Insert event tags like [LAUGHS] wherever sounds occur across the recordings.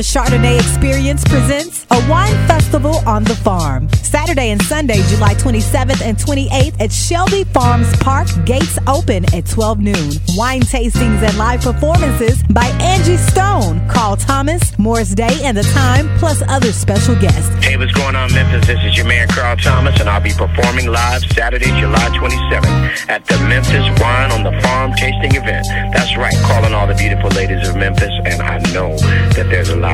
The Chardonnay Experience presents a wine festival on the farm. Saturday and Sunday, July 27th and 28th at Shelby Farms Park. Gates open at 12 noon. Wine tastings and live performances by Angie Stone, Carl Thomas, Morris Day, and The Time, plus other special guests. Hey, what's going on, Memphis? This is your man, Carl Thomas, and I'll be performing live Saturday, July 27th at the Memphis Wine on the Farm tasting event. That's right, calling all the beautiful ladies of Memphis, and I know that there's a lot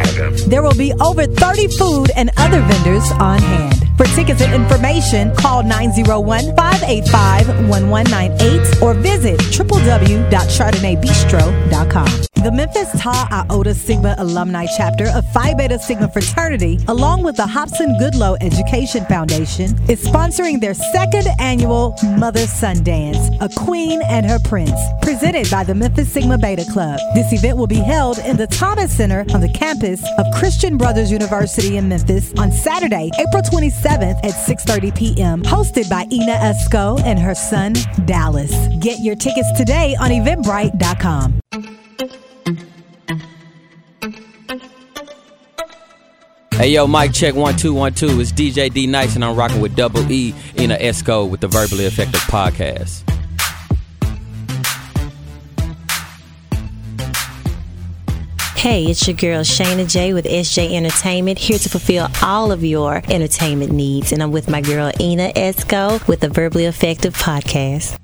There will be over 30 food and other vendors on hand. For tickets and information, call 901-585-1198 or visit www.chardonnaybistro.com. The Memphis Tau Iota Sigma Alumni Chapter of Phi Beta Sigma Fraternity, along with the Hobson Goodlow Education Foundation, is sponsoring their second annual Mother Son Dance, A Queen and Her Prince, presented by the Memphis Sigma Beta Club. This event will be held in the Thomas Center on the campus of Christian Brothers University in Memphis on Saturday, April 27th at 6:30 p.m. Hosted by Ina Esco and her son Dallas. Get your tickets today on Eventbrite.com. Hey yo, mic check one two one two. It's DJ D Nice and I'm rocking with Double E Ina Esco with the Verbally Effective Podcast. Hey, it's your girl Shayna J with SJ Entertainment, here to fulfill all of your entertainment needs. And I'm with my girl Ina Esco with the Verbally Effective Podcast.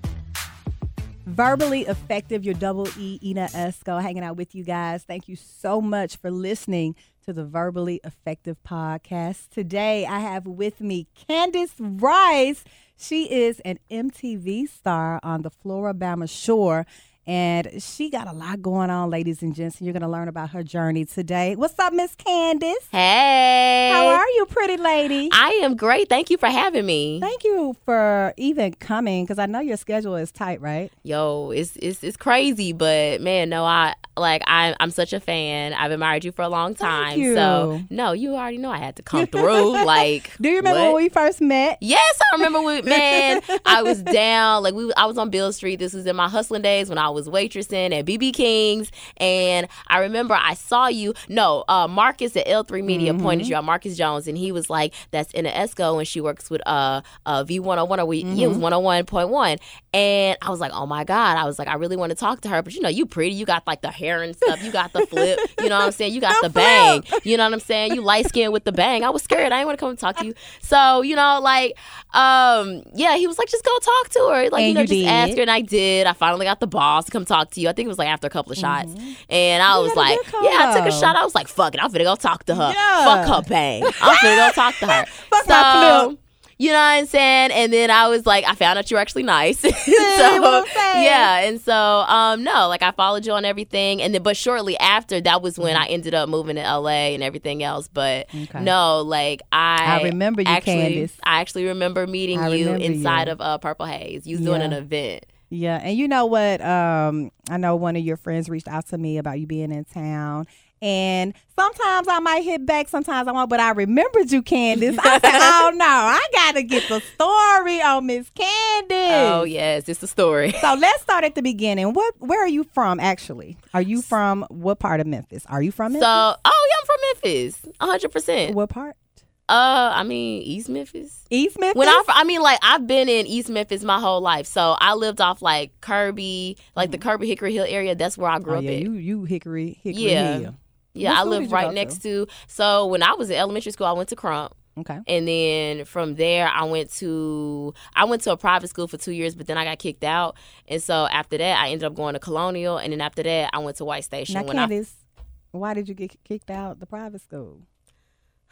Verbally Effective, your double E, Ina Esco, hanging out with you guys. Thank you so much for listening to the Verbally Effective Podcast. Today, I have with me Candace Rice. She is an MTV star on the Floribama Shore. And she got a lot going on, ladies and gents. And you're going to learn about her journey today. What's up, Miss Candace? Hey. How are you, pretty lady? I am great. Thank you for having me. Thank you for even coming because I know your schedule is tight, right? Yo, it's it's it's crazy, but man, no, I like I I'm such a fan. I've admired you for a long time. So no, you already know I had to come through. [LAUGHS] like, Do you remember what? when we first met? Yes, I remember. We, [LAUGHS] man, I was down. Like we, I was on Beale Street. This was in my hustling days when I was waitressing at BB King's, and I remember I saw you. No, uh, Marcus at L3 Media Mm-hmm. pointed you out, Marcus Jones, and he was like, "That's Ina Esco, and she works with uh, uh V101 or we, yeah, it was Mm-hmm. 101.1." And I was like, "Oh my god!" I was like, "I really want to talk to her," but you know, you pretty, you got like the hair and stuff, you got the flip, you know what I'm saying? You got [LAUGHS] the, bang, you know what I'm saying? You light skinned with the bang. I was scared. I didn't want to come and talk to you. So you know, like, um, yeah, he was like, "Just go talk to her." Like, you know, you just did. ask her, and I did. I finally got the to come talk to you. I think it was like after a couple of shots, and I You was like, "Yeah, I took a shot." I was like, "Fuck it, I'm finna go talk to her. Yeah. Fuck her bang. I'm finna go talk to her." [LAUGHS] Fuck my so. flip. You know what I'm saying? And then I was like, I found out you were actually nice. [LAUGHS] so what I'm saying? yeah, and so um no, like I followed you on everything, and then but shortly after that was when I ended up moving to LA and everything else. But Okay. no, like I I remember you, actually, Candace. I actually remember meeting I you remember inside you. of uh, Purple Haze. You was doing an event. Yeah, and you know what? Um, I know one of your friends reached out to me about you being in town, and sometimes I might hit back, sometimes I won't. But I remembered you, Candace. I said, [LAUGHS] "Oh no, I gotta get the story on Miss Candace." Oh yes, it's the story. So let's start at the beginning. What? Where are you from? Actually, are you from what part of Memphis? Are you from So Memphis? oh yeah, I'm from Memphis, hundred percent. what part? Uh, I mean East Memphis. East Memphis. When I, I mean, like I've been in East Memphis my whole life, so I lived off like Kirby, like the Kirby Hickory Hill area. That's where I grew oh, up yeah, at. you you Hickory Hickory Yeah. Hill. yeah, I school did live right to? next to. So when I was in elementary school, I went to Crump, Okay. and then from there I went to I went to a private school for two years, but then I got kicked out, and so after that I ended up going to Colonial, and then after that I went to White Station. Now, when I why did you get kicked out the private school?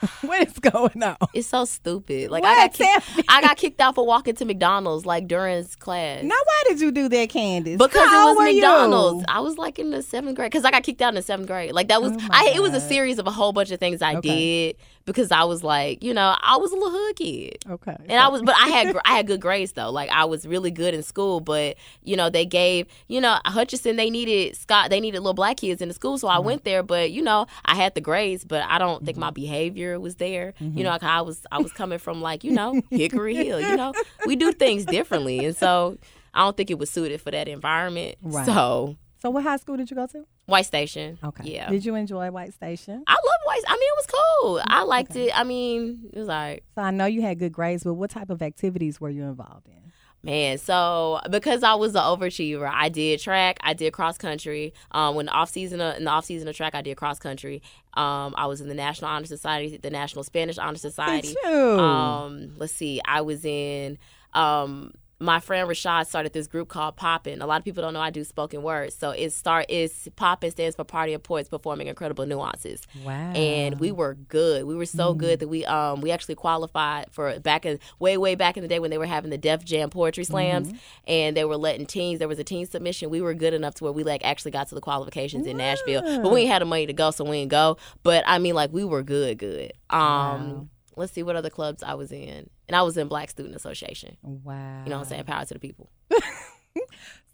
[LAUGHS] what is going on? it's so stupid. Like What? I got kicked, I got kicked out for walking to McDonald's like during class. Now, why did you do that, Candace? Because How it was were you? McDonald's. I was like in the seventh grade because I got kicked out in the seventh grade. Like that was Oh I. It was a series of a whole bunch of things I Okay. did because I was like, you know, I was a little hood kid. Okay. And I was, but I had I had good grades though. Like I was really good in school, but you know they gave you know Hutchinson they needed Scott they needed little black kids in the school, so I went there. But you know I had the grades, but I don't think Mm-hmm. my behavior was there. You know, mm-hmm. like I was I was coming from like you know Hickory Hill. You know, [LAUGHS] we do things differently, and so I don't think it was suited for that environment. Right. So So, what high school did you go to? White Station. Okay. Yeah. Did you enjoy White Station? I love White. I mean, it was cool. I liked it. I mean, it was like So I know you had good grades, but what type of activities were you involved in? Man, so because I was the overachiever, I did track, I did cross country. Um, when the off season in the off season of track, I did cross country. Um, I was in the National Honor Society, the National Spanish Honor Society. Um, let's see, I was in. Um, my friend Rashad started this group called Poppin'. A lot of people don't know I do spoken words. So it start is Poppin' stands for Party of Poets Performing Incredible Nuances Wow. and we were good. We were so good that we um we actually qualified for back in way way back in the day when they were having the Def Jam poetry slams and they were letting teens. There was a teen submission. We were good enough to where we like actually got to the qualifications in Nashville, but we ain't had the money to go, so we didn't go. But I mean, like we were good, good. Um, let's see what other clubs I was in, and I was in Black Student Association. Wow. You know what I'm saying? Power to the people. [LAUGHS]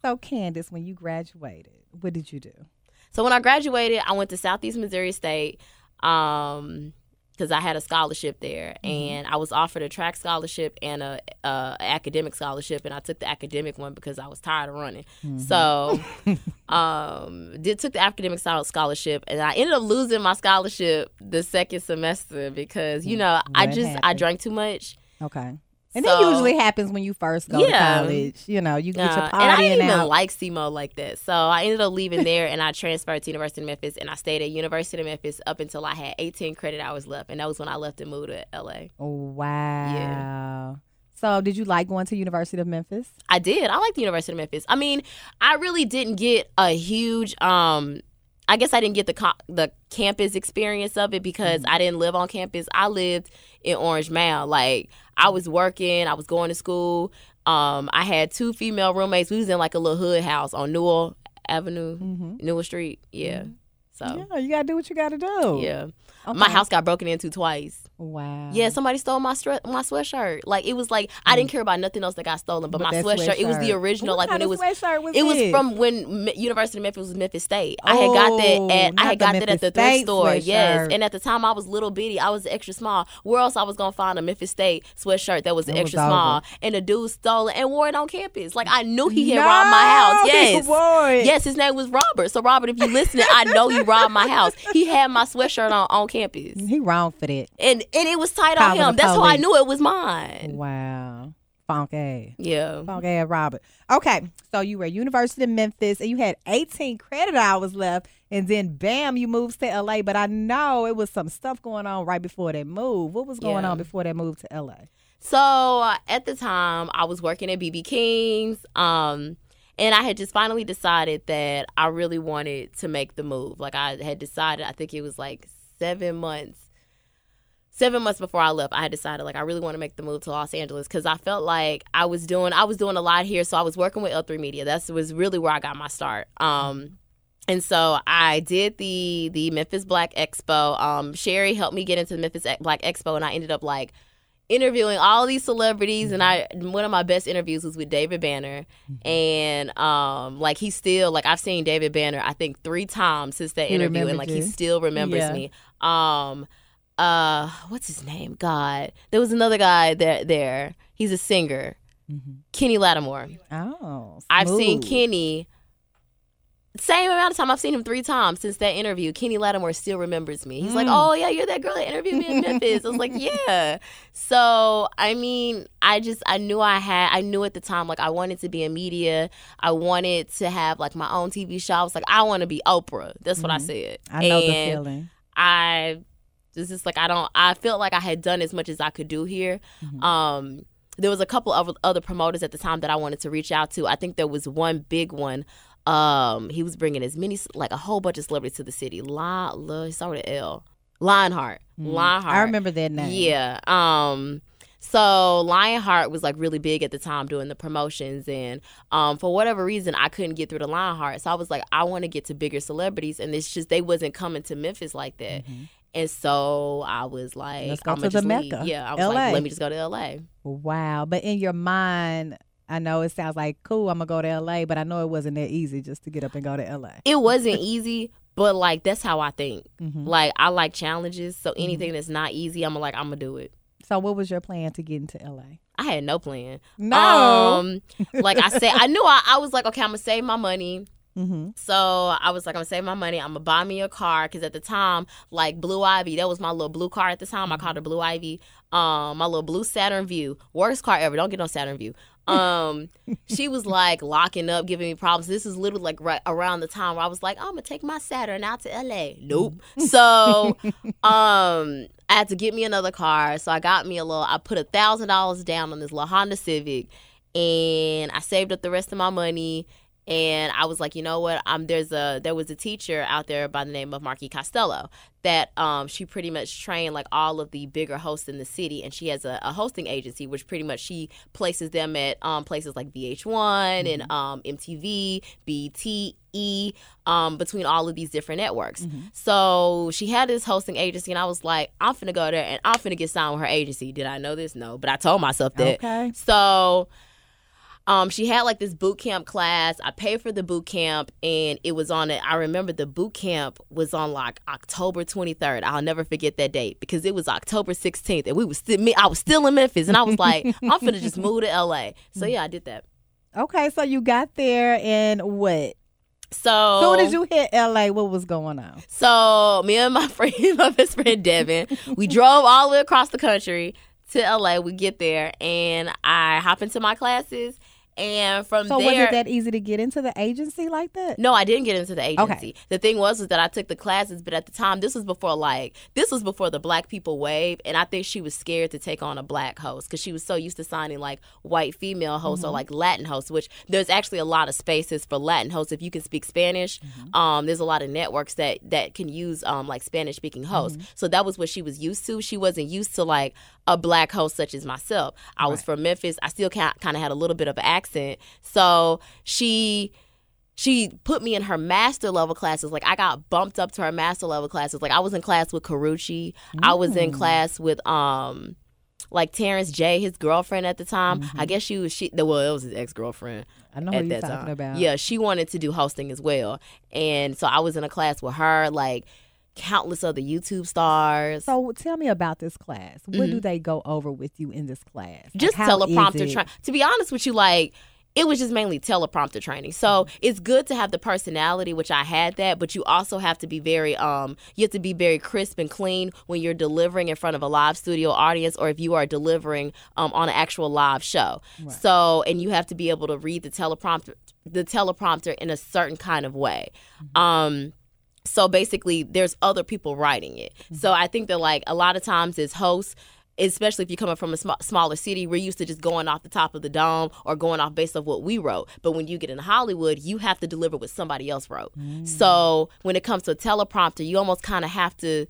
So Candace, when you graduated, what did you do? So when I graduated, I went to Southeast Missouri State um because I had a scholarship there, and I was offered a track scholarship and a, a academic scholarship, and I took the academic one because I was tired of running. So, [LAUGHS] um, did took the academic scholarship, and I ended up losing my scholarship the second semester because you know I just I drank too much. Okay. And So- that usually happens when you first go Yeah. to college. You know, you get your Uh, and I didn't even out. like SEMO like that. So I ended up leaving there and I transferred to University of Memphis and I stayed at University of Memphis up until I had 18 credit hours left. And that was when I left and moved to LA. Oh, wow. Yeah. So did you like going to University of Memphis? I did. I like the University of Memphis. I mean, I really didn't get a huge um I guess I didn't get the co- the campus experience of it because mm-hmm. I didn't live on campus. I lived in Orange Mound. Like I was working, I was going to school. Um, I had two female roommates. We was in like a little hood house on Newell Avenue, mm-hmm. Newell Street. Yeah. Mm-hmm. So Yeah, you gotta do what you gotta do. yeah, my house got broken into twice. Wow. Yeah, somebody stole my stre- my sweatshirt. Like it was like I didn't mm. care about nothing else that got stolen, but, But my that sweatshirt, It was the original. What like when it was. sweatshirt was it was from when M- University of Memphis was Memphis State. I had got that Oh, at I had the got that at Memphis the thrift State store. Yes, and at the time I was little bitty. I was extra small. Where else I was gonna find a Memphis State sweatshirt that was It was extra small? And the dude stole it and wore it on campus. Like I knew he had robbed my house. No, Yes, yes. His name was Robert. So Robert, if you listening, I know you robbed my house. He had my sweatshirt on on campus, He wrong for that. and and it was tight on Calling him. That's how I knew it was mine. Wow. Funky. Yeah. Ass Robert. Okay. So you were at University of Memphis and you had 18 credit hours left. And then bam, you moved to LA. But I know it was some stuff going on right before that move. What was going Yeah. on before that move to LA? So uh, at the time, I was working at BB King's, um, and I had just finally decided that I really wanted to make the move. Like I had decided, I think it was like seven months, seven months before I left. I had decided like I really want to make the move to Los Angeles because I felt like I was doing, I was doing a lot here. So I was working with L3 Media. That was really where I got my start. Um, and so I did the the Memphis Black Expo. Um, Sherry helped me get into the Memphis Black Expo, and I ended up like interviewing all these celebrities and I one of my best interviews was with David Banner. And um like he's still like I've seen David Banner I think 3 times since that He interview and remembered like you. he still remembers Yeah. me. Um uh what's his name? God. There was another guy there there. He's a singer. Kenny Lattimore. Oh. I've seen smooth. Kenny same amount of time. I've seen him three times since that interview. Kenny Lattimore still remembers me. He's Mm. like, "Oh yeah, you're that girl that interviewed me in [LAUGHS] Memphis." I was like, "Yeah." So I mean, I just I knew I had I knew at the time like I wanted to be in media. I wanted to have like my own TV show. I was like, I want to be Oprah. That's what I said. Mm-hmm. I know the feeling. I it's just like I don't I felt like I had done as much as I could do here. Mm-hmm. Um there was a couple of other promoters at the time that I wanted to reach out to. I think there was one big one. Um he was bringing as many like a whole bunch of celebrities to the city. La, La he started with L. Lionheart. Lionheart. Mm. I remember that name. Yeah. Um so Lionheart was like really big at the time doing the promotions and um for whatever reason I couldn't get through to Lionheart. So I was like I want to get to bigger celebrities and it's just they wasn't coming to Memphis like that. And so I was like Mm-hmm. Let's go to the just leave. Mecca, Yeah, I was LA. like let me just go to LA. Wow. But in your mind, I know it sounds like cool, I'm gonna go to LA, but I know it wasn't that easy just to get up and go to LA. It wasn't easy, but like that's how I think. Mm-hmm. Like I like challenges, so anything that's not easy, I'm like I'm gonna do it. So what was your plan to get into LA? I had no plan. No. Um, like I said, [LAUGHS] I knew I, I was like, okay, I'm gonna save my money. So I was like, I'm gonna save my money. I'm gonna buy me a car because at the time, like Blue Ivy, that was my little blue car at the time. I called her Blue Ivy. Um, my little blue Saturn Vue, worst car ever. Don't get no Saturn Vue. Um, she was like locking up, giving me problems. This is literally like right around the time where I was like, I'm gonna take my Saturn out to LA. Nope. So, [LAUGHS] um, I had to get me another car. So I got me a little. I put a thousand dollars down on this little Honda Civic, and I saved up the rest of my money. And I was like, you know what? Um, there's a there was a teacher out there by the name of Marki Costello that um she pretty much trained like all of the bigger hosts in the city, and she has a, a hosting agency which pretty much she places them at um places like VH1 and um MTV, BET, E, um, between all of these different networks. So she had this hosting agency, and I was like, I'm finna go there and I'm finna get signed with her agency. Did I know this? No, but I told myself that. Okay. So um, she had like this boot camp class. I paid for the boot camp, and it was on it. I remember the boot camp was on like October 23rd. I'll never forget that date because it was October 16th, and we was still. Me, I was still in Memphis, and I was like, [LAUGHS] I'm gonna just move to LA. So yeah, I did that. Okay, so you got there and what? So Soon as you hit LA, what was going on? So me and my [LAUGHS] friend, my best friend Devin, we drove all the way across the country to LA. We get there, and I hop into my classes, and from So there. was it that easy to get into the agency like that? No, I didn't get into the agency. Okay. The thing was is that I took the classes, but at the time this was before like this was before the black people wave, and I think she was scared to take on a black host because she was so used to signing like white female hosts or like Latin hosts, which there's actually a lot of spaces for Latin hosts if you can speak Spanish. Um, there's a lot of networks that that can use um like Spanish speaking hosts. So that was what she was used to. She wasn't used to like a black host such as myself. I was from Memphis. I still kind of had a little bit of an accent, so she she put me in her master level classes. Like I got bumped up to her master level classes. Like I was in class with Karrueche. I was in class with um like Terrence J, his girlfriend at the time. I guess she was she well, it was his ex girlfriend. I know at you're that talking time. about. Yeah, she wanted to do hosting as well. And so I was in a class with her, like countless other YouTube stars. So tell me about this class. What do they go over with you in this class? Mm-hmm. just is teleprompter training. To be honest with you, like it was just mainly teleprompter training. So it's good to have the personality, which I had that, but you also have to be very um you have to be very crisp and clean when you're delivering in front of a live studio audience or if you are delivering um on an actual live show. So and you have to be able to read the teleprompter the teleprompter in a certain kind of way. Um so basically there's other people writing it. Mm-hmm. So i think that like a lot of times as hosts especially if you're coming from a sm- smaller city we're used to just going off the top of the dome or going off based off what we wrote. But when you get in hollywood you have to deliver what somebody else wrote. Mm. So when it comes to a teleprompter you almost kind of have to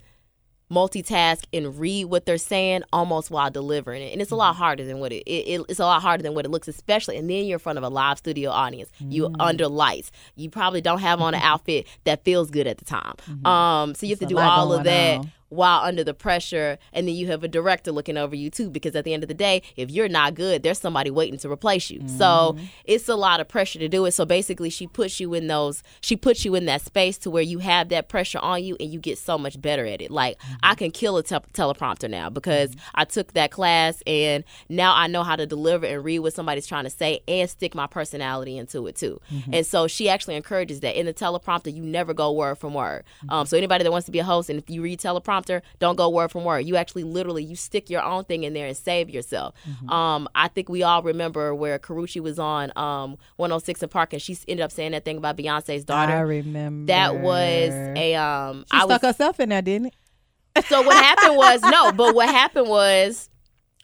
multitask and read what they're saying almost while delivering it. And it's a lot harder than what it, it, it- it's a lot harder than what it looks especially and then you're in front of a live studio audience. You under lights. You probably don't have on an outfit that feels good at the time. Um so you have to do all of that on. While under the pressure and then you have a director looking over you too because at the end of the day if you're not good there's somebody waiting to replace you so Mm-hmm. it's a lot of pressure to do it so basically she puts you in those she puts you in that space to where you have that pressure on you and you get so much better at it like Mm-hmm. i can kill a te- teleprompter now because i took that class and now i know how to deliver and read what somebody's trying to say and stick my personality into it too Mm-hmm. and so she actually encourages that in the teleprompter you never go word from word Mm-hmm. um, so anybody that wants to be a host and if you read teleprompter don't go word from word you actually literally you stick your own thing in there and save yourself Mm-hmm. um, i think we all remember where karrueche was on um, 106 & park and she ended up saying that thing about beyonce's daughter I remember. that was a um She I stuck was herself in there, didn't it? so what happened [LAUGHS] was no, but what happened was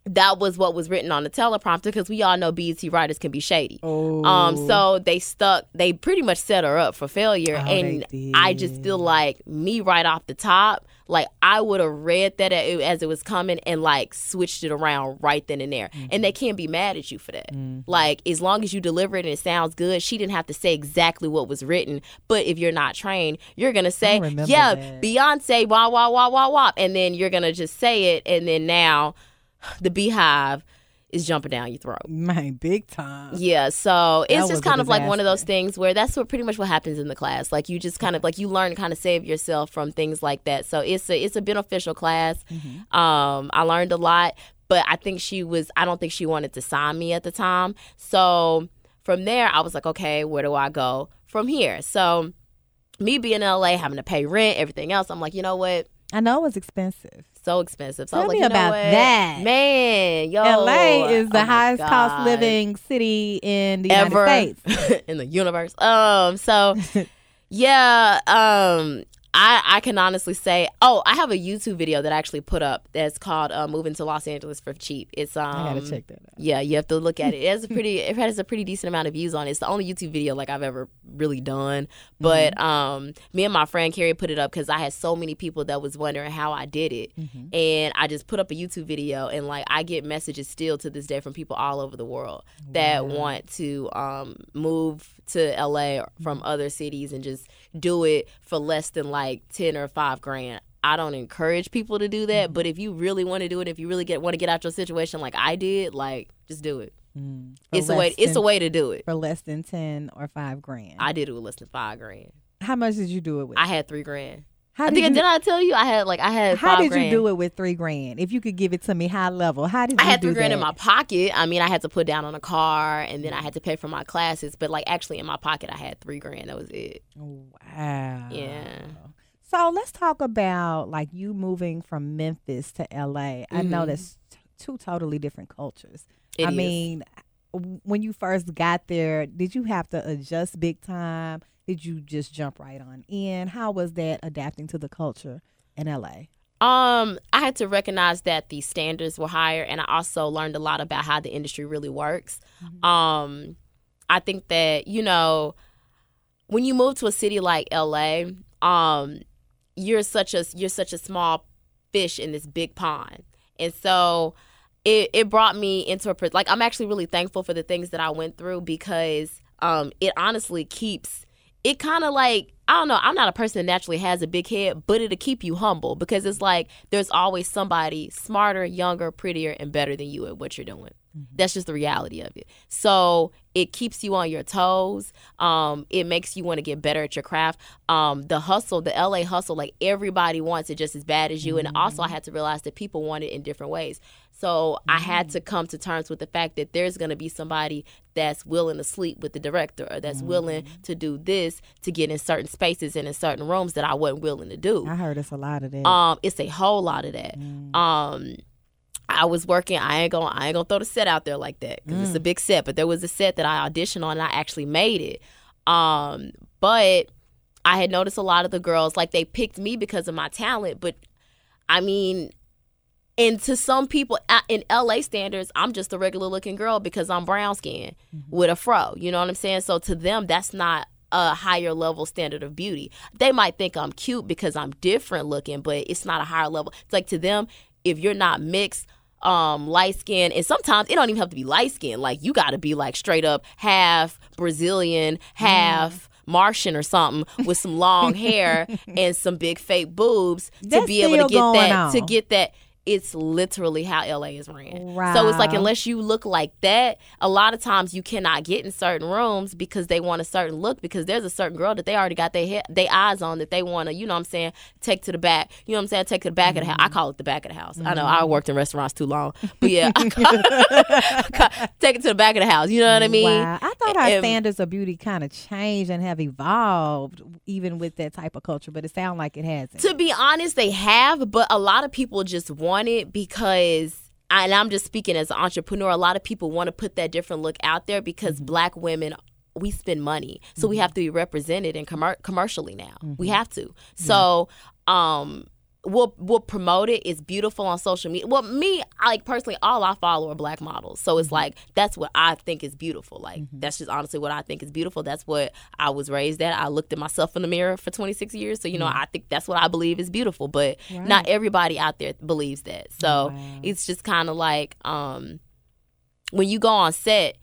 that was what was written on the teleprompter because we all know BET writers can be shady. Oh. Um, so they stuck. They pretty much set her up for failure, Oh, and I just feel like me right off the top, like I would have read that as it was coming and like switched it around right then and there, Mm-hmm. and they can't be mad at you for that. Like as long as you deliver it and it sounds good, she didn't have to say exactly what was written. But if you're not trained, you're gonna say, "Yeah, that. Beyonce, wah wah wah wah wah," and then you're gonna just say it, and then now [SIGHS] the beehive is jumping down your throat. Man, big time. Yeah, so it's just kind of like one of those things where that's what pretty much what happens in the class. Like you just kind of like you learn to kind of save yourself from things like that. So it's a it's a beneficial class. Mm-hmm. Um, I learned a lot, but I think she was I don't think she wanted to sign me at the time. So from there, I was like, okay, where do I go from here? So, me being in LA, having to pay rent, everything else, I'm like, you know what? I know it was expensive. So expensive. So Tell like, me know about that. man. Yo, LA is the oh highest cost living city in the ever United States. [LAUGHS] in the universe. Um, so [LAUGHS] yeah, um, I I can honestly say, oh, I have a YouTube video that I actually put up that's called uh, "Moving to Los Angeles for Cheap." It's um, I gotta check that out. Yeah, you have to look at it. It has a [LAUGHS] pretty, it has a pretty decent amount of views on it. It's the only YouTube video like I've ever really done. But um, me and my friend Carrie put it up because I had so many people that was wondering how I did it, and I just put up a YouTube video, and like I get messages still to this day from people all over the world that want to um move to LA from other cities and just do it for less than like ten or five grand. I don't encourage people to do that, mm-hmm. but if you really want to do it, if you really get want to get out your situation like I did, like just do it. Mm. For It's a way. less It's a way to do it. for less than ten or five grand. I did it with less than five grand. How much did you do it with? I had three grand. How I did think you, did I tell you I had like I had how did grand. you do it with three grand? If you could give it to me high level, how did I had three grand in my pocket. I mean, I had to put down on a car, and then I had to pay for my classes. But like, actually, in my pocket, I had three grand. That was it. Wow. Yeah. So let's talk about like you moving from Memphis to LA. I know Mhm. that's t- two totally different cultures. It I is. mean, when you first got there, did you have to adjust big time? Did you just jump right on in? How was that adapting to the culture in LA? Um, I had to recognize that the standards were higher, and I also learned a lot about how the industry really works. Um, I think that you know, when you move to a city like LA, um, you're such a you're such a small fish in this big pond, and so it it brought me into a like I'm actually really thankful for the things that I went through because um, it honestly keeps it kind of like I don't know. I'm not a person that naturally has a big head, but it'll keep you humble because it's like there's always somebody smarter, younger, prettier, and better than you at what you're doing. Mm-hmm. That's just the reality of it. So it keeps you on your toes. Um, it makes you want to get better at your craft. Um, the hustle, the LA hustle, like everybody wants it just as bad as you. And also, I had to realize that people want it in different ways. So I had to come to terms with the fact that there's going to be somebody that's willing to sleep with the director or that's willing to do this to get in certain spaces and in certain rooms that I wasn't willing to do. I heard it's a lot of that. Um, it's a whole lot of that. Um, I was working. I ain't gonna. I ain't gonna throw the set out there like that because it's a big set. But there was a set that I auditioned on, and I actually made it. Um, but I had noticed a lot of the girls like they picked me because of my talent. But I mean, and to some people uh, in LA standards, I'm just a regular looking girl because I'm brown skinned with a fro. You know what I'm saying? So to them, that's not a higher level standard of beauty. They might think I'm cute because I'm different looking, but it's not a higher level. It's like to them, if you're not mixed, um, light skin, and sometimes it don't even have to be light skin. Like you got to be like straight up half Brazilian, half. Martian or something with some long [LAUGHS] hair and some big fake boobs to be able to get that to get that it's literally how LA is ran. So it's like unless you look like that, a lot of times you cannot get in certain rooms because they want a certain look because there's a certain girl that they already got their head, their eyes on that they want to, you know what I'm saying, take to the back. You know what I'm saying? Take to the back of the house. I call it the back of the house. I know I worked in restaurants too long. But yeah, [LAUGHS] I call- take it to the back of the house. You know what I mean? Wow. I thought our Um, standards of beauty kind of changed and have evolved even with that type of culture, but it sounds like it hasn't. To be honest, they have, but a lot of people just want it because and I'm just speaking as an entrepreneur, a lot of people want to put that different look out there because mm-hmm. black women we spend money. So we mm-hmm. have to be represented in commer- commercially now. We mm-hmm. have to. So um we'll we'll promote it. It's beautiful on social media. Well, me, I, like personally, all I follow are black models. So it's mm-hmm. like that's what I think is beautiful. Like mm-hmm. that's just honestly what I think is beautiful. That's what I was raised at. I looked at myself in the mirror for 26 years. So you know, mm-hmm. I think that's what I believe is beautiful. But not everybody out there believes that. So it's just kind of like um when you go on set,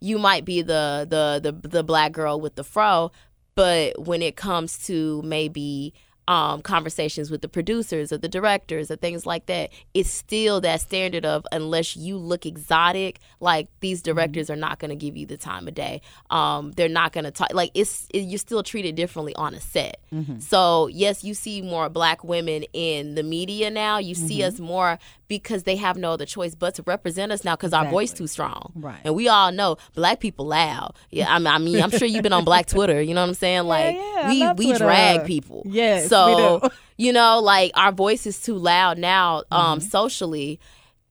you might be the the the the black girl with the fro, but when it comes to maybe um, conversations with the producers or the directors or things like that, it's still that standard of unless you look exotic, like these Mm-hmm. directors are not going to give you the time of day. Um, they're not going to talk like it's it, you're still treated differently on a set. Mm-hmm. So yes, you see more black women in the media now. You see Mm-hmm. us more because they have no other choice but to represent us now because our voice Exactly. too strong. Right. And we all know black people loud. Yeah, I mean, I mean, I'm sure you've been on [LAUGHS] Black Twitter. You know what I'm saying? Like yeah, I we we Twitter. drag people. Yes, we [LAUGHS] So [LAUGHS] you know, like our voice is too loud now, um, Mm-hmm. socially,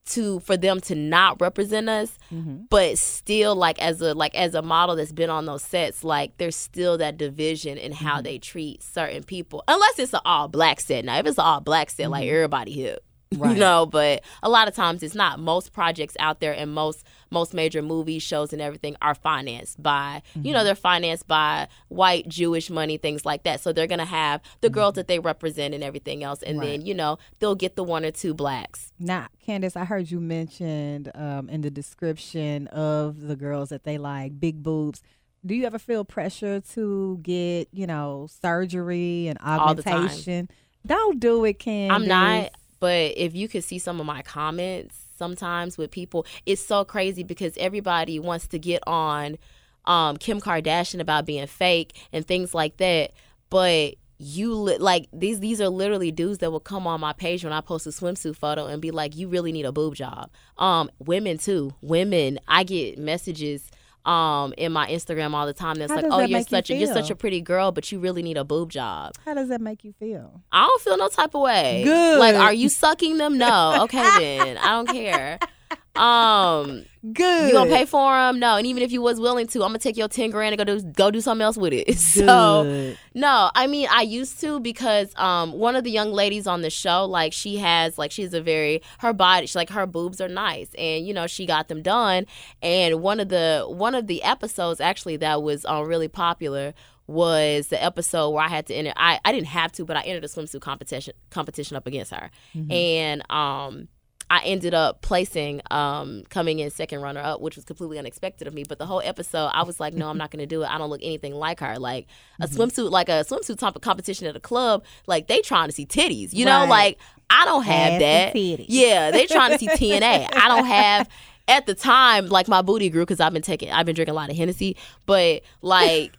to for them to not represent us. Mm-hmm. But still, like as a like as a model that's been on those sets, like there's still that division in how Mm-hmm. they treat certain people. Unless it's an all black set. Now, if it's an all black set, like everybody hip. [LAUGHS] Mm-hmm. Right. You know, but a lot of times it's not. Most projects out there and most most major movies, shows, and everything are financed by you Mm-hmm. know they're financed by white Jewish money, things like that. So they're gonna have the girls that they represent and everything else, and then you know they'll get the one or two blacks. Now, Candace, I heard you mentioned um, in the description of the girls that they like big boobs. Do you ever feel pressure to get, you know, surgery and All the time. augmentation? Don't do it, Candace. I'm not, but if you could see some of my comments sometimes with people, it's so crazy because everybody wants to get on um, Kim Kardashian about being fake and things like that. But you li- like these these are literally dudes that will come on my page when I post a swimsuit photo and be like, "You really need a boob job." Um, women too. Women, I get messages um in my Instagram all the time that's How like, "Oh, that you're make you such a you're such a pretty girl, but you really need a boob job." How does that make you feel? I don't feel no type of way. Good. Like, are you sucking them? No. Okay, then I don't care. [LAUGHS] Um, Good. you gonna pay for them? No. And even if you was willing to, I'm gonna take your ten grand and go do go do something else with it. [LAUGHS] So no, I mean I used to because um one of the young ladies on the show like she has like she's a very her body she, like her boobs are nice and you know she got them done and one of the one of the episodes actually that was um, really popular was the episode where I had to enter I, I didn't have to but I entered a swimsuit competition competition up against her and um I ended up placing, um, coming in second runner up, which was completely unexpected of me. But the whole episode, I was like, no, I'm not going to do it. I don't look anything like her. Like a swimsuit, like a swimsuit top competition at a club, like they trying to see titties, you know? Right. Like I don't have Ass that. Yeah, they trying to see [LAUGHS] TNA. I don't have. At the time, like my booty grew because I've been taking, I've been drinking a lot of Hennessy, but like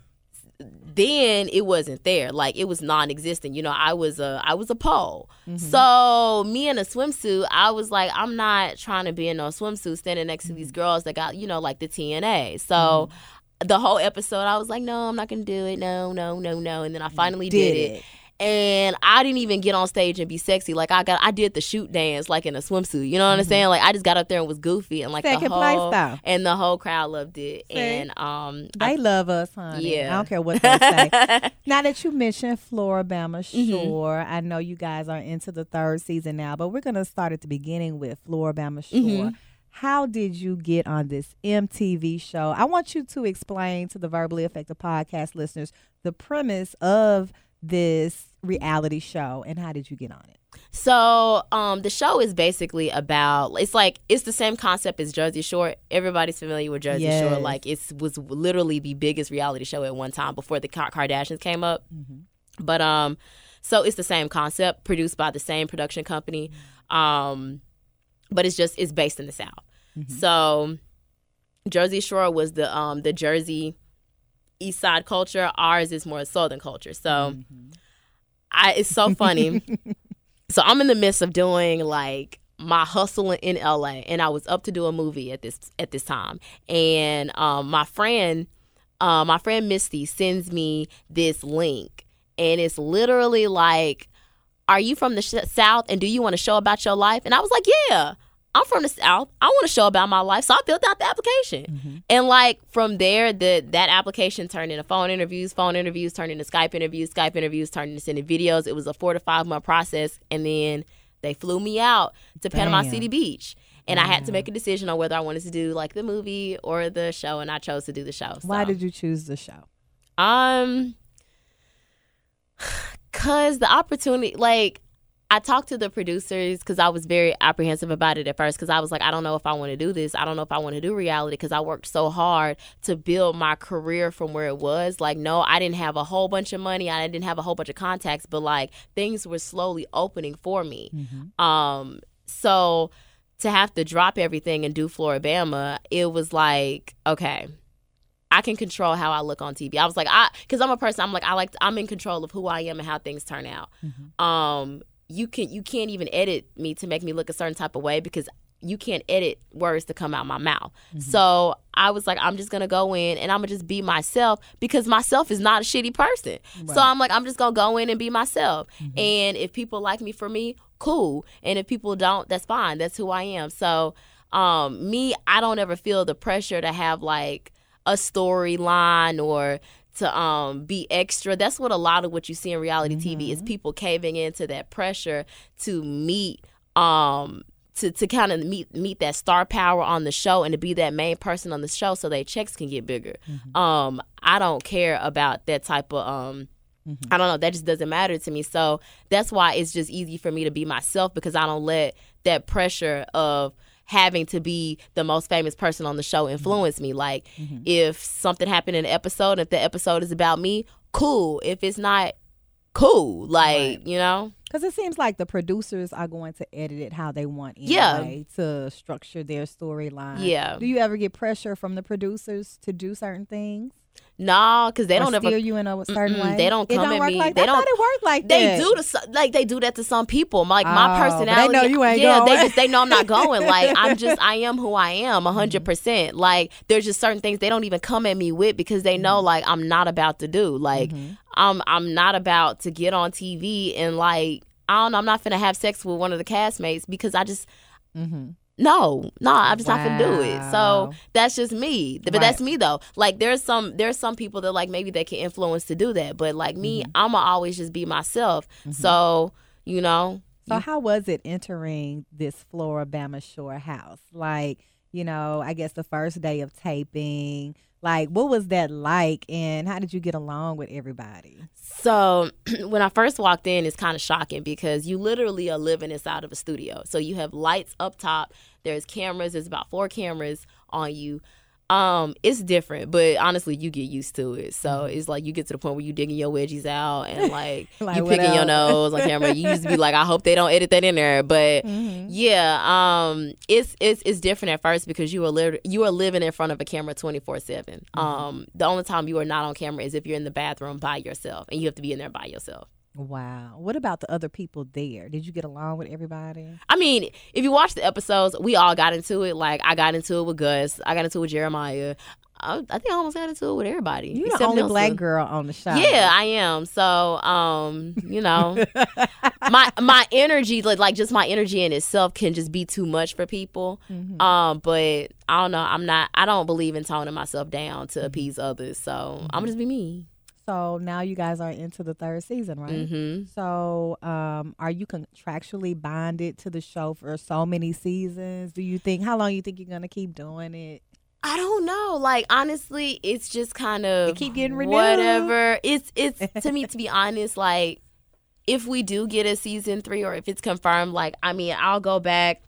then it wasn't there. Like it was non-existent. You know i was a i was a pole. Mm-hmm. So me in a swimsuit i was like i'm not trying to be in no swimsuit standing next to these mm-hmm. girls that got you know like the tna so mm-hmm. the whole episode i was like no i'm not gonna do it. No no no no. And then i finally did, Did it. it. And I didn't even get on stage and be sexy. Like I got, I did the shoot dance like in a swimsuit. You know what I'm saying? Like I just got up there and was goofy and like Second the place, whole though. and the whole crowd loved it. And um, They love us, honey. Yeah. I don't care what they say. [LAUGHS] now that you mentioned Floribama Mm-hmm. Shore, I know you guys are into the third season now, but we're going to start at the beginning with Floribama Shore. Mm-hmm. How did you get on this MTV show? I want you to explain to the Verbally Effective podcast listeners the premise of this reality show and how did you get on it? So, um, the show is basically about it's like it's the same concept as Jersey Shore. Everybody's familiar with Jersey Shore. Like it was literally the biggest reality show at one time before the Kardashians came up. But um, so it's the same concept, produced by the same production company. Um, but it's just it's based in the South. So, Jersey Shore was the um the Jersey East Side culture. Ours is more Southern culture. So, I it's so funny. [LAUGHS] So I'm in the midst of doing like my hustling in LA and I was up to do a movie at this at this time. And um my friend uh, my friend Misty sends me this link and it's literally like are you from the sh- south and do you want to show about your life? And I was like, yeah. I'm from the south. I want to show about my life, so I filled out the application. And like from there, the that application turned into phone interviews, phone interviews turned into Skype interviews, Skype interviews turned into sending videos. It was a four to five month process, and then they flew me out to Panama City Beach, and I had to make a decision on whether I wanted to do like the movie or the show, and I chose to do the show. Why did you choose the show? Um, [SIGHS] cause the opportunity, like, I talked to the producers because I was very apprehensive about it at first because I was like, I don't know if I want to do this. I don't know if I want to do reality because I worked so hard to build my career from where it was. Like, no, I didn't have a whole bunch of money. I didn't have a whole bunch of contacts, but like things were slowly opening for me. Um, so to have to drop everything and do Floribama, it was like, okay, I can control how I look on TV. I was like, I, because I'm a person. I'm like, I like, I'm in control of who I am and how things turn out. Um, you can, you can't even edit me to make me look a certain type of way because you can't edit words to come out my mouth. So I was like, I'm just gonna go in and I'm gonna just be myself because myself is not a shitty person. So I'm like, I'm just gonna go in and be myself. And if people like me for me, cool. And if people don't, that's fine. That's who I am. So um, me, I don't ever feel the pressure to have like a storyline or to um be extra. That's what a lot of what you see in reality TV is people caving into that pressure to meet um to, to kind of meet meet that star power on the show and to be that main person on the show so their checks can get bigger. Um I don't care about that type of um I don't know. That just doesn't matter to me. So that's why it's just easy for me to be myself because I don't let that pressure of having to be the most famous person on the show influence me. Like if something happened in an episode, if the episode is about me, cool. If it's not, cool. Like, you know? Because it seems like the producers are going to edit it how they want Yeah. anyway to structure their storyline. Yeah. Do you ever get pressure from the producers to do certain things? No, because they or don't ever steer you in a certain way? they don't come don't at work me. Like, They I don't- it worked like they that. do to like they do that to some people. Like Oh, my they personality, know you ain't yeah, they just they know I'm not going. [LAUGHS] Like I'm just I am who I am, a mm-hmm. hundred percent. Like there's just certain things they don't even come at me with because they know mm-hmm. like I'm not about to do. Like mm-hmm. I'm I'm not about to get on TV and like I don't know. I'm not gonna have sex with one of the castmates because I just. Mm-hmm. No, no, I'm just not gonna do it. So that's just me. But Right. that's me though. Like there's some there's some people that like maybe they can influence to do that. But like me, mm-hmm. I'ma always just be myself. Mm-hmm. So, you know, So how was it entering this Floribama Shore house? Like, you know, I guess the first day of taping. Like, what was that like, and how did you get along with everybody? So [CLEARS THROAT] when I first walked in, it's kind of shocking because you literally are living inside of a studio. So you have lights up top. There's cameras. There's about four cameras on you. Um, it's different, but honestly, you get used to it. So it's like you get to the point where you digging your wedgies out and [LAUGHS] like, Like, you picking your nose on camera. You used to be like, I hope they don't edit that in there. But [LAUGHS] yeah, um, it's it's it's different at first because you are li- you are living in front of a camera twenty four seven. Um, the only time you are not on camera is if you're in the bathroom by yourself and you have to be in there by yourself. Wow. What about the other people there? Did you get along with everybody? I mean, if you watch the episodes, we all got into it. Like I got into it with Gus, I got into it with Jeremiah. I, I think I almost got into it with everybody. You're the only Nelson. black girl on the show. Yeah, I am. So, um, you know, my my energy, like like just my energy in itself, can just be too much for people. Mm-hmm. Um, but I don't know. I'm not. I don't believe in toning myself down Mm-hmm. to appease others. So I'm gonna just be me. So now you guys are into the third season, right? hmm So, um, are you contractually bonded to the show for so many seasons? Do you think how long you think you're gonna keep doing it? I don't know. Like honestly, it's just kind of keep getting renewed. Whatever. It's it's [LAUGHS] to me to be honest. Like if we do get a season three or if it's confirmed, like I mean, I'll go back.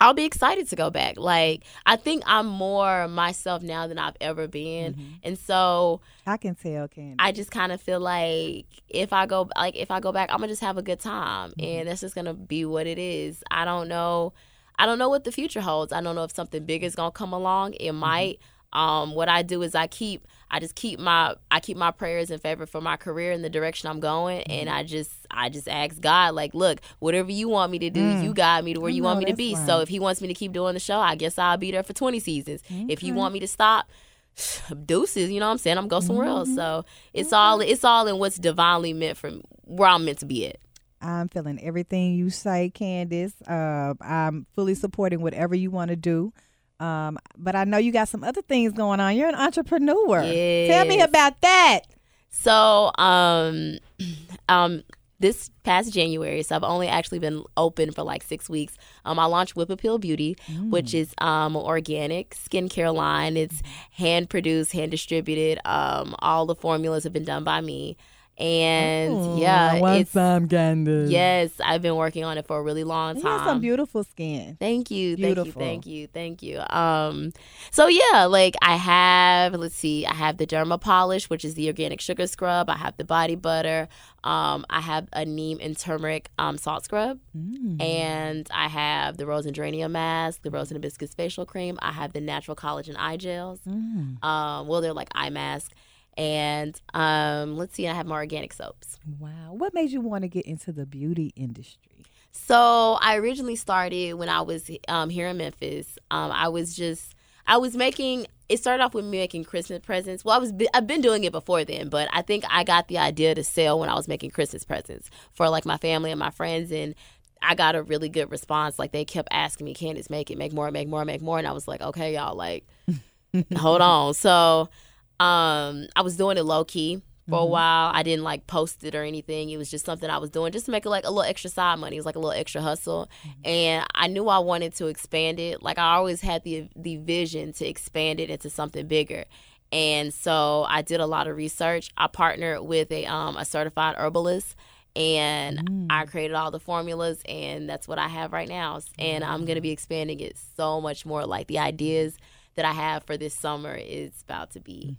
I'll be excited to go back. Like I think I'm more myself now than I've ever been, and so I can tell, Candy. I just kind of feel like if I go like if I go back, I'm gonna just have a good time, Mm-hmm. and that's just gonna be what it is. I don't know. I don't know what the future holds. I don't know if something big is gonna come along. It Mm-hmm. might. Um, what I do is I keep I just keep my I keep my prayers in favor for my career and the direction I'm going, Mm-hmm. and I just I just ask God like, look, whatever you want me to do, you guide me to where Mm. You want me to be. right. So if He wants me to keep doing the show, I guess I'll be there for 20 seasons. If you want me to stop, [SIGHS] deuces, you know what I'm saying? I'm go somewhere else. So it's all it's all in what's divinely meant for where I'm meant to be at. I'm feeling everything you say, Candace. Uh, I'm fully supporting whatever you want to do. Um, but I know you got some other things going on. You're an entrepreneur. Tell me about that. So um [CLEARS THROAT] um this past January, so I've only actually been open for like six weeks. Um, I launched Whip Appeal Beauty, which is um an organic skincare line. It's hand produced, hand distributed. Um, all the formulas have been done by me. And Ooh, yeah, I want it's some candy. yes, I've been working on it for a really long time. You have some beautiful skin. Thank you, Beautiful. thank you, thank you, thank you. Um, so yeah, like I have, let's see, I have the Derma Polish, which is the organic sugar scrub. I have the body butter. Um, I have a neem and turmeric um, salt scrub, Mm. and I have the rose and geranium mask, the rose and hibiscus facial cream. I have the natural collagen eye gels. Mm. Um, well, they're like eye mask, and um, let's see, I have more organic soaps. Wow. What made you want to get into the beauty industry? So I originally started when I was um, here in Memphis. Um, I was just I was making. It started off with me making Christmas presents. Well, I was I've been doing it before then, but I think I got the idea to sell when I was making Christmas presents for like my family and my friends, and I got a really good response. Like they kept asking me, "Candace, make it, make more, make more, make more," and I was like, "Okay, y'all, like, [LAUGHS] hold on." So um, I was doing it low key for a while. I didn't like post it or anything. It was just something I was doing just to make it like a little extra side money. It was like a little extra hustle. And I knew I wanted to expand it. Like I always had the the vision to expand it into something bigger. And so I did a lot of research. I partnered with a um a certified herbalist and I created all the formulas and that's what I have right now. And I'm going to be expanding it so much more like the ideas that I have for this summer is about to be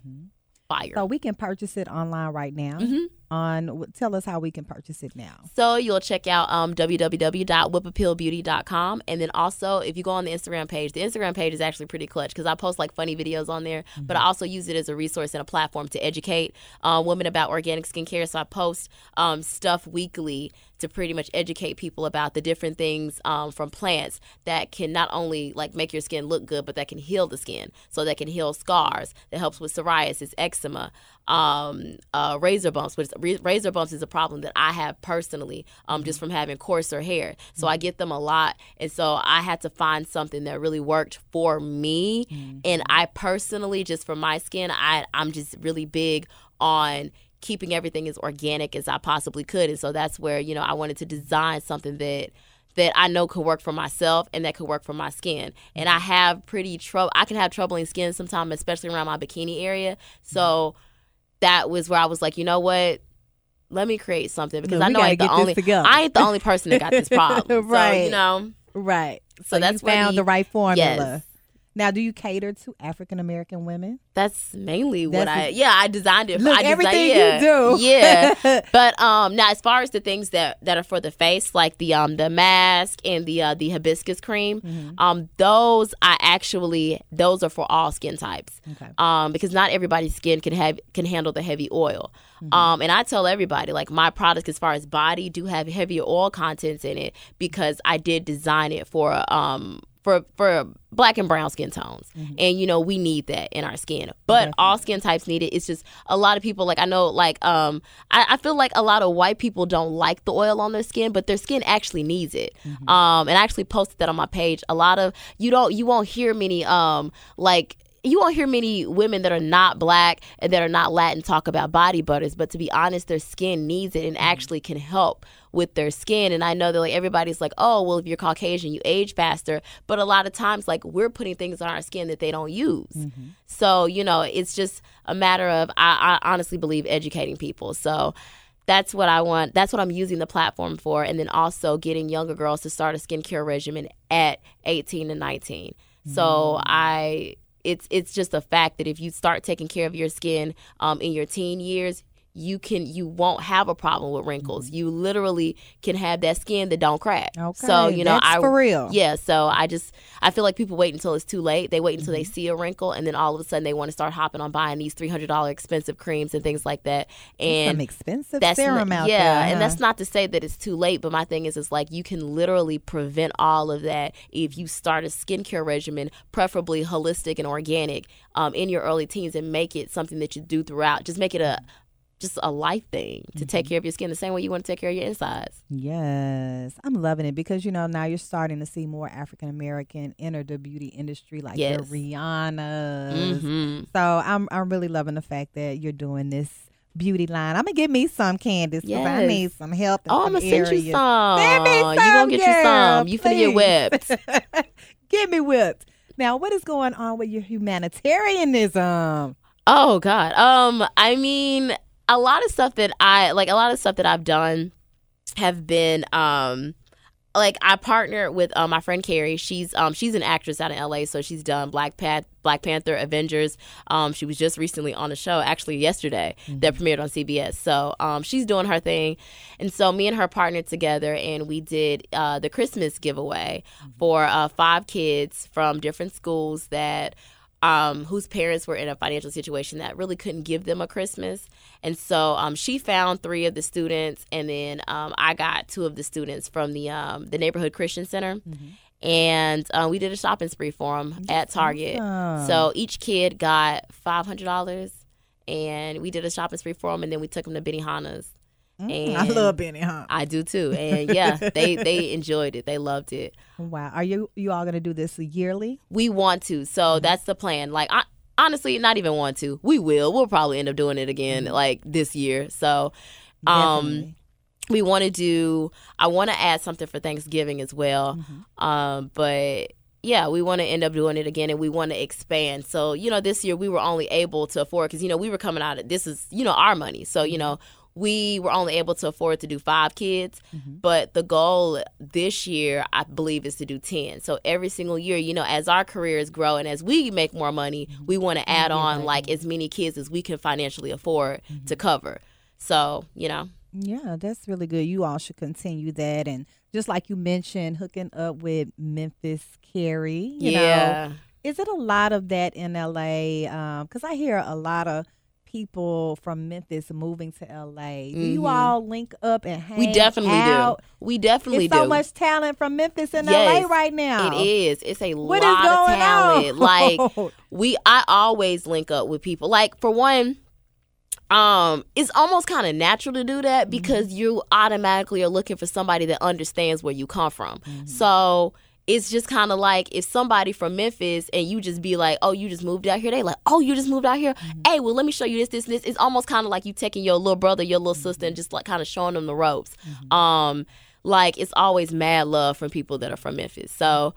fire. So we can purchase it online right now. Mhm. On tell us how we can purchase it now. So you'll check out um, www.whipappealbeauty.com. And then also, if you go on the Instagram page, the Instagram page is actually pretty clutch because I post like funny videos on there, but I also use it as a resource and a platform to educate uh, women about organic skincare. So I post um, stuff weekly to pretty much educate people about the different things um, from plants that can not only like make your skin look good, but that can heal the skin. So that can heal scars, that helps with psoriasis, eczema, um, uh, razor bumps. Which razor bumps is a problem that I have personally, um, just from having coarser hair. So I get them a lot, and so I had to find something that really worked for me. And I personally, just for my skin, I I'm just really big on keeping everything as organic as I possibly could. And so that's where, you know, I wanted to design something that that I know could work for myself and that could work for my skin. And I mm-hmm. have pretty trouble I can have troubling skin sometimes, especially around my bikini area. Mm-hmm. So that was where I was like, you know what? Let me create something because Yeah, I know I ain't the only. I ain't the only person that got this [LAUGHS] problem. So, Right. you know. Right. So So, that's found the- the right formula. Yes. Now, do you cater to African American women? That's mainly what That's I a- yeah I designed it. Look, I designed, everything you do. [LAUGHS] yeah. [LAUGHS] But um, now as far as the things that that are for the face, like the um the mask and the uh, the hibiscus cream, Mm-hmm. um those I actually those are for all skin types. Okay. Um, because not everybody's skin can have can handle the heavy oil. Mm-hmm. Um, and I tell everybody like my products as far as body do have heavier oil contents in it because I did design it for um for for black and brown skin tones. And you know we need that in our skin. But all skin types need it. It's just a lot of people like i know like um I, I feel like a lot of white people don't like the oil on their skin but their skin actually needs it. Um and i actually posted that on my page. A lot of you don't you won't hear many um like you won't hear many women that are not black and that are not Latin talk about body butters, but to be honest, their skin needs it and mm-hmm. actually can help with their skin. And I know that like everybody's like, oh, well, if you're Caucasian, you age faster. But a lot of times, like we're putting things on our skin that they don't use. Mm-hmm. So you know, it's just a matter of I, I honestly believe educating people. So that's what I want. That's what I'm using the platform for. And then also getting younger girls to start a skincare regimen at 18 and 19. So mm. I, it's it's just a fact that if you start taking care of your skin um, in your teen years, you can you won't have a problem with wrinkles. You literally can have that skin that don't crack. Okay, So you know, that's I for real. Yeah. So I just I feel like people wait until it's too late. They wait until they see a wrinkle, and then all of a sudden they want to start hopping on buying these three hundred dollar expensive creams and things like that. And Some expensive that's serum not, out yeah, there. and that's not to say that it's too late, but my thing is, it's like you can literally prevent all of that if you start a skincare regimen, preferably holistic and organic, um, in your early teens, and make it something that you do throughout. Just make it a just a life thing to take Mm-hmm. care of your skin the same way you want to take care of your insides. Yes, I'm loving it because you know now you're starting to see more African American enter the beauty industry, like Yes. your Rihanna. hmm So I'm I'm really loving the fact that you're doing this beauty line. I'm gonna get me some Candace because I need some help. Oh, I'm gonna send areas. you some. Send me some. you gonna get you girl, some. You finna get whipped. [LAUGHS] get me whipped. Now, what is going on with your humanitarianism? Oh God. Um, I mean, a lot of stuff that I like a lot of stuff that I've done have been um like I partnered with uh, my friend Carrie. She's um she's an actress out in LA, so she's done Black Pat Black Panther, Avengers. Um, she was just recently on a show, actually yesterday, that premiered on CBS. So um, she's doing her thing, and so me and her partnered together, and we did uh, the Christmas giveaway for uh, five kids from different schools that um, whose parents were in a financial situation that really couldn't give them a Christmas. And so um, she found three of the students, and then um, I got two of the students from the um, the neighborhood Christian Center. And uh, we did a shopping spree for them at Target. So each kid got five hundred dollars, and we did a shopping spree for them, and then we took them to Benihana's. And Mm, I love Benihana. I do too, and yeah, [LAUGHS] they they enjoyed it. They loved it. Wow. Are you you all gonna do this yearly? We want to. So that's the plan. Like I honestly not even want to. We will. We'll probably end up doing it again like this year. So um Definitely. we want to do I want to add something for Thanksgiving as well. Um but yeah, we want to end up doing it again and we want to expand. So, you know, this year we were only able to afford cuz you know, we were coming out of this is, you know, our money. So, you know, we were only able to afford to do 5 kids, mm-hmm. but the goal this year I believe is to do 10. So every single year, you know, as our careers grow and as we make more money, mm-hmm. we want to add on like as many kids as we can financially afford mm-hmm. to cover. So, you know, Yeah, that's really good. You all should continue that, and just like you mentioned, hooking up with Memphis Carrie. You yeah. know, is it a lot of that in LA? Because uh, I hear a lot of people from Memphis moving to LA. Do you all link up and hang We definitely out? do. We definitely do. There's so much talent from Memphis and Yes, LA right now. It is. It's a What lot of talent. on? Like [LAUGHS] we I always link up with people. Like for one, um, it's almost kind of natural to do Mm-hmm. that because you automatically are looking for somebody that understands where you come from. Mm-hmm. So it's just kind of like if somebody from Memphis and you just be like, oh, you just moved out here. They like, oh, you just moved out here. Mm-hmm. Hey, well, let me show you this, this, this. It's almost kind of like you taking your little brother, your little sister, Mm-hmm. and just like kind of showing them the ropes. Um, like it's always mad love from people that are from Memphis. So,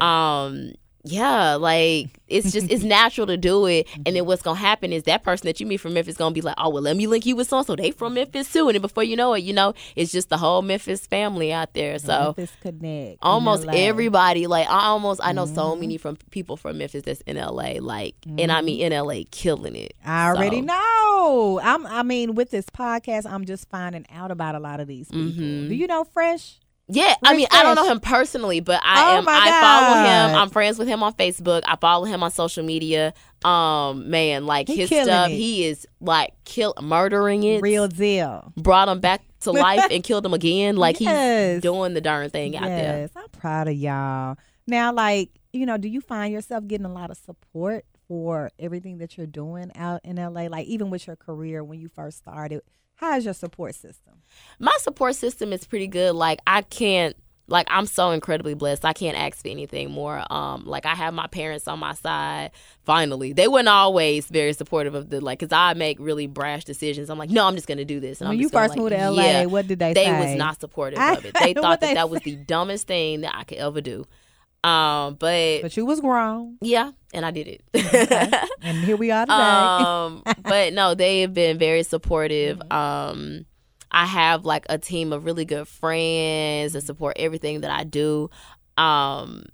um, yeah, like it's just it's [LAUGHS] natural to do it. And then what's gonna happen is that person that you meet from Memphis gonna be like, oh well, let me link you with so so they from Memphis too. And then before you know it, you know, it's just the whole Memphis family out there. So Memphis Connect. almost everybody like i almost i know Mm-hmm. so many from people from memphis that's in la like and i mean in la killing it I already So, know. I'm. I mean, with this podcast, I'm just finding out about a lot of these people. Mhm. Do you know Fresh? Yeah i Rich mean i don't know him personally but i Oh am i follow him i'm friends with him on facebook i follow him on social media um man like He his stuff it. he is like kill murdering it Real deal. brought him back to [LAUGHS] life and killed him again like Yes. he's doing the darn thing out there Yes, I'm proud of y'all. Now, like you know, do you find yourself getting a lot of support for everything that you're doing out in LA? Like even with your career when you first started, how is your support system? my support system is pretty good. Like I can't like I'm so incredibly blessed. I can't ask for anything more. Um, like I have my parents on my side. Finally, they weren't always very supportive of the like, cause I make really brash decisions. I'm like, no, I'm just gonna do this. And when I'm you first like, moved to LA, yeah. what did they, they say? was not supportive I [LAUGHS] of it. They thought that they that was the dumbest thing that I could ever do. Um, but, But you was grown, yeah, and I did it. [LAUGHS] and here we are today. um, but no, they have been very supportive. Mm-hmm. Um, I have like a team of really good friends that support everything that I do. Um,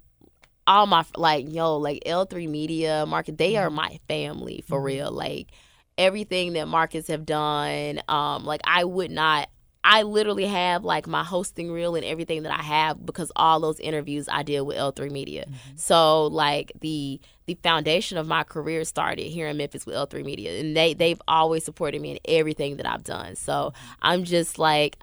all my like yo like L3 Media Market, they Mm-hmm. are my family for real. Like everything that Marcus have done, um, like I would not. I literally have like my hosting reel and everything that I have because all those interviews I did with L3 Media. Mm-hmm. So like the the foundation of my career started here in Memphis with L3 Media, and they they've always supported me in everything that I've done. So mm-hmm. I'm just like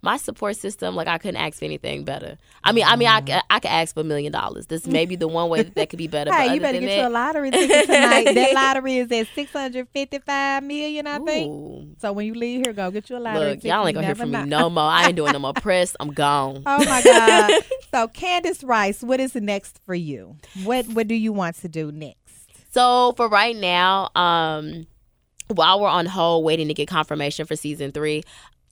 my support system. Like I couldn't ask for anything better. I mean, I mean, I I could ask for a million dollars. This may be the one way that, that could be [LAUGHS] better. but Hey, you better get that, you a lottery ticket tonight. [LAUGHS] that lottery is at six hundred fifty-five million, I think. So when you leave here, go get you a lottery Look, ticket. y'all ain't gonna hear from me no [LAUGHS] more. I ain't doing no more press. I'm gone. Oh my God. so Candace Rice, what is next for you? What what do you want to do next? So for right now, um, while we're on hold waiting to get confirmation for season three,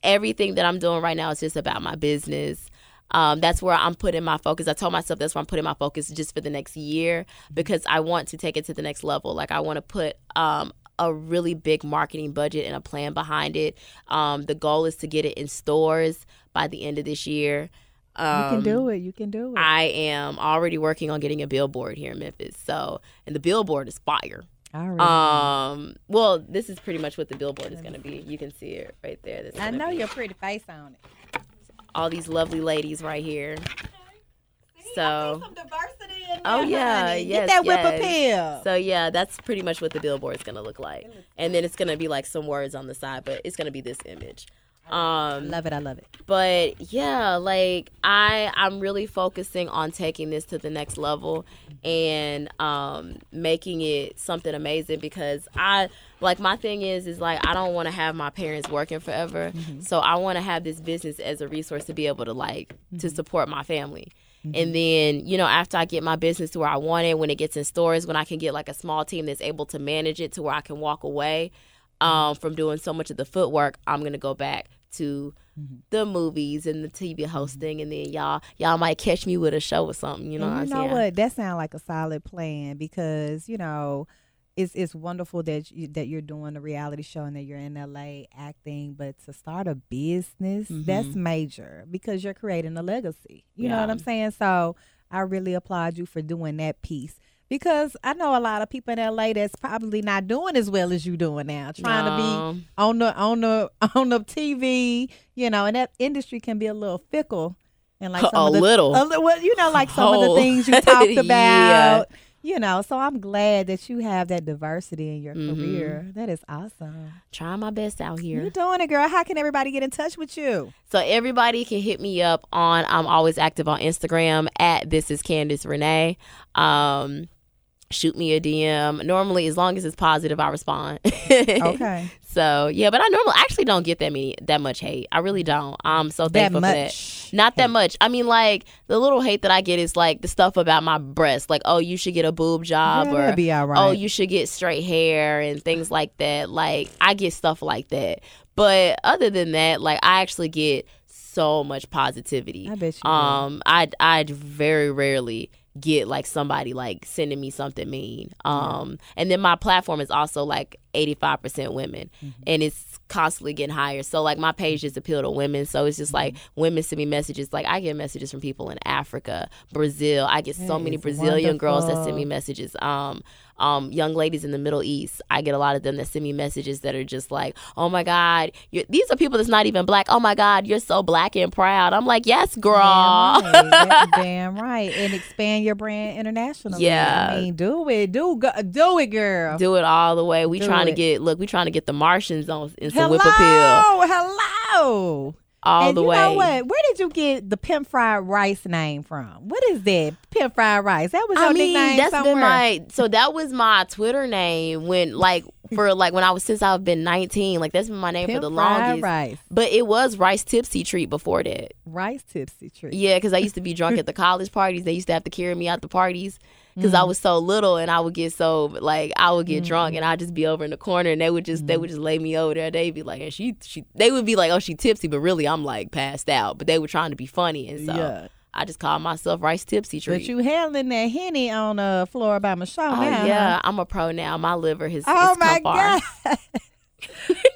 everything that I'm doing right now is just about my business. Um, that's where I'm putting my focus. I told myself that's where I'm putting my focus just for the next year because I want to take it to the next level. Like I want to put um, a really big marketing budget and a plan behind it. Um, the goal is to get it in stores by the end of this year. Um, you can do it. You can do it. I am already working on getting a billboard here in Memphis. So, and the billboard is fire. All right. Um, well, this is pretty much what the billboard is going to be. You can see it right there. This I know be your pretty face on it. all these lovely ladies right here. So, diversity in Oh, yeah, honey. yes, Get that whip appeal. so yeah, that's pretty much what the billboard is going to look like. And then it's going to be like some words on the side, but it's going to be this image. Um, love it. I love it. but yeah like i i'm really focusing on taking this to the next level and um making it something amazing because i like my thing is is like i don't want to have my parents working forever. So i want to have this business as a resource to be able to like to support my family. And then you know after i get my business to where i want it when it gets in stores when i can get like a small team that's able to manage it to where i can walk away um, from doing so much of the footwork i'm gonna go back to mm-hmm. the movies and the TV hosting, and then y'all y'all might catch me with a show or something. You know, And what you I'm know what? That sounds like a solid plan because you know it's it's wonderful that you, that you're doing a reality show and that you're in LA acting, but to start a business that's mm-hmm. major because you're creating a legacy. You know what I'm saying? So I really applaud you for doing that piece. Because I know a lot of people in LA that's probably not doing as well as you doing now, trying to be on the on the [LAUGHS] on the TV, you know, and that industry can be a little fickle. And like [LAUGHS] A the, little. a li- well, you know, like some of the Oh. things you [LAUGHS] talked Yeah. about. You know, so I'm glad that you have that diversity in your Mhm. career. That is awesome. Trying my best out here. You're doing it, girl. How can everybody get in touch with you? So everybody can hit me up on. I'm always active on Instagram at this is Candace Renee. Um, shoot me a DM. Normally, as long as it's positive, I respond. Okay. [LAUGHS] So yeah, but I normally actually don't get that many that much hate. I really don't. I'm so That thankful for much that. Not that much. I mean, like the little hate that I get is like the stuff about my breast, like oh you should get a boob job Yeah, or that'd be all right. oh you should get straight hair and things like that. Like I get stuff like that. But other than that, like I actually get so much positivity. I bet you do. Um, I I very rarely get like somebody like sending me something mean. Um, and then my platform is also like eighty five percent women, Mm-hmm. and it's constantly getting higher. So like my page just appeal to women. So it's just like Mm-hmm. women send me messages. Like I get messages from people in Africa, Brazil. I get so many Brazilian girls that send me messages. Um, um, young ladies in the Middle East. I get a lot of them that send me messages that are just like, "Oh my God, you're, these are people that's not even black. Oh my God, you're so black and proud." I'm like, "Yes, girl." Damn right. [LAUGHS] Damn right. And expand your brand internationally. Yeah. I mean, do it. Do go, do it, girl. Do it all the way. We Do trying it. to get look. We trying to get the Martians on in some hello. whip appeal Hello. All and the you way. know what? Where did you get the pimp fried rice name from? What is that? Pimp fried rice. That was your I mean, nickname that's somewhere. been my so that was my Twitter name when like for like when I was since I've been 19. Like that's been my name pimp for the fried longest. rice. But it was Rice Tipsy Treat before that. Rice tipsy treat. Yeah, because I used to be drunk [LAUGHS] at the college parties. They used to have to carry me out the parties because I mm. was so little, and I would get so like I would get drunk, mm. and I'd just be over in the corner, and they would just they mm. would just lay me over there. They'd be like, and she she they would be like, oh, she tipsy, but really I'm like passed out. But they were trying to be funny, and so Yeah. I just called myself Rice Tipsy Treat. But you handling that henny on the floor by Michelle oh now. yeah, huh? I'm a pro now. My liver has. Oh my god. [LAUGHS]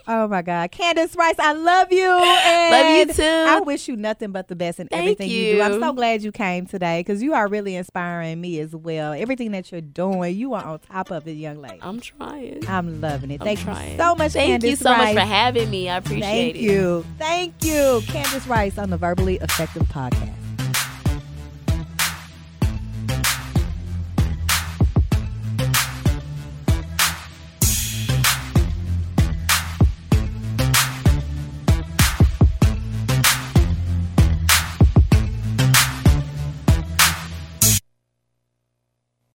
oh my God, Candace Rice, I love you. And Love you too. I wish you nothing but the best in Thank everything you. do. I'm so glad you came today because you are really inspiring me as well. Everything that you're doing, you are on top of it, young lady. I'm trying. I'm loving it. I'm Thank trying. you so much, Thank Candace you so Rice. much for having me. I appreciate Thank it. Thank you. Thank you. Candace Rice on the Verbally Effective Podcast.